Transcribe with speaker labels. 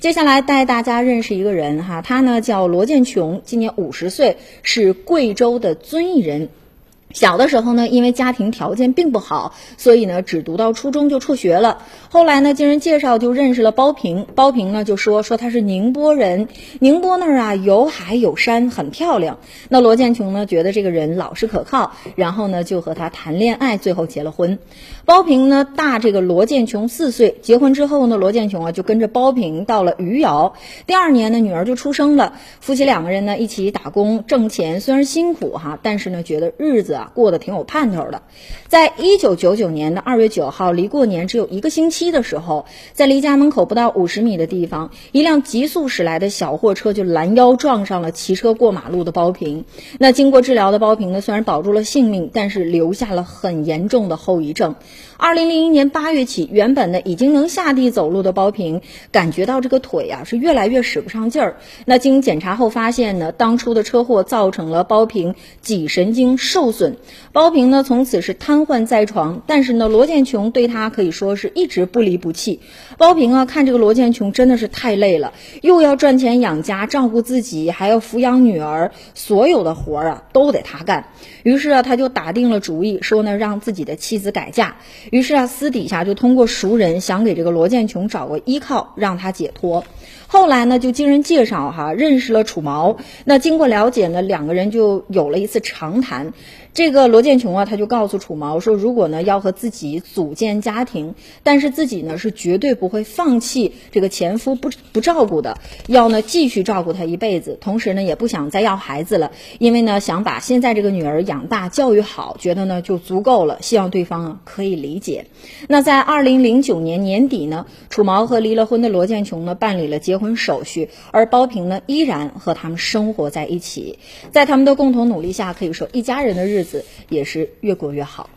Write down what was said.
Speaker 1: 接下来带大家认识一个人哈，他呢叫罗建琼，今年五十岁，是贵州的遵义人。小的时候呢，因为家庭条件并不好，所以呢只读到初中就辍学了。后来呢，经人介绍就认识了包平。包平呢就说说他是宁波人，宁波那儿啊有海有山，很漂亮。那罗建琼呢觉得这个人老实可靠，然后呢就和他谈恋爱，最后结了婚。包平呢大这个罗建琼四岁，结婚之后呢，罗建琼啊就跟着包平到了余姚。第二年呢，女儿就出生了。夫妻两个人呢一起打工挣钱，虽然辛苦哈，但是呢觉得日子。啊过得挺有盼头的，在一九九九年的二月九号，离过年只有一个星期的时候，在离家门口不到五十米的地方，一辆急速驶来的小货车就拦腰撞上了骑车过马路的包平。那经过治疗的包平呢，虽然保住了性命，但是留下了很严重的后遗症。二零零一年八月起，原本呢已经能下地走路的包平，感觉到这个腿啊是越来越使不上劲儿。那经检查后发现呢，当初的车祸造成了包平脊神经受损。包平呢，从此是瘫痪在床。但是呢，罗建琼对他可以说是一直不离不弃。包平啊，看这个罗建琼真的是太累了，又要赚钱养家、照顾自己，还要抚养女儿，所有的活儿啊都得他干。于是啊，他就打定了主意，说呢让自己的妻子改嫁。于是啊，私底下就通过熟人想给这个罗建琼找个依靠，让他解脱。后来呢，就经人介绍哈，认识了楚毛。那经过了解呢，两个人就有了一次长谈。这个罗建琼啊，他就告诉楚毛说，如果呢要和自己组建家庭，但是自己呢是绝对不会放弃这个前夫不不照顾的，要呢继续照顾他一辈子。同时呢，也不想再要孩子了，因为呢想把现在这个女儿养大、教育好，觉得呢就足够了。希望对方啊可以理解。那在二零零九年年底呢，楚毛和离了婚的罗建琼呢办理了结婚手续，而包平呢依然和他们生活在一起。在他们的共同努力下，可以说一家人的日子也是越过越好。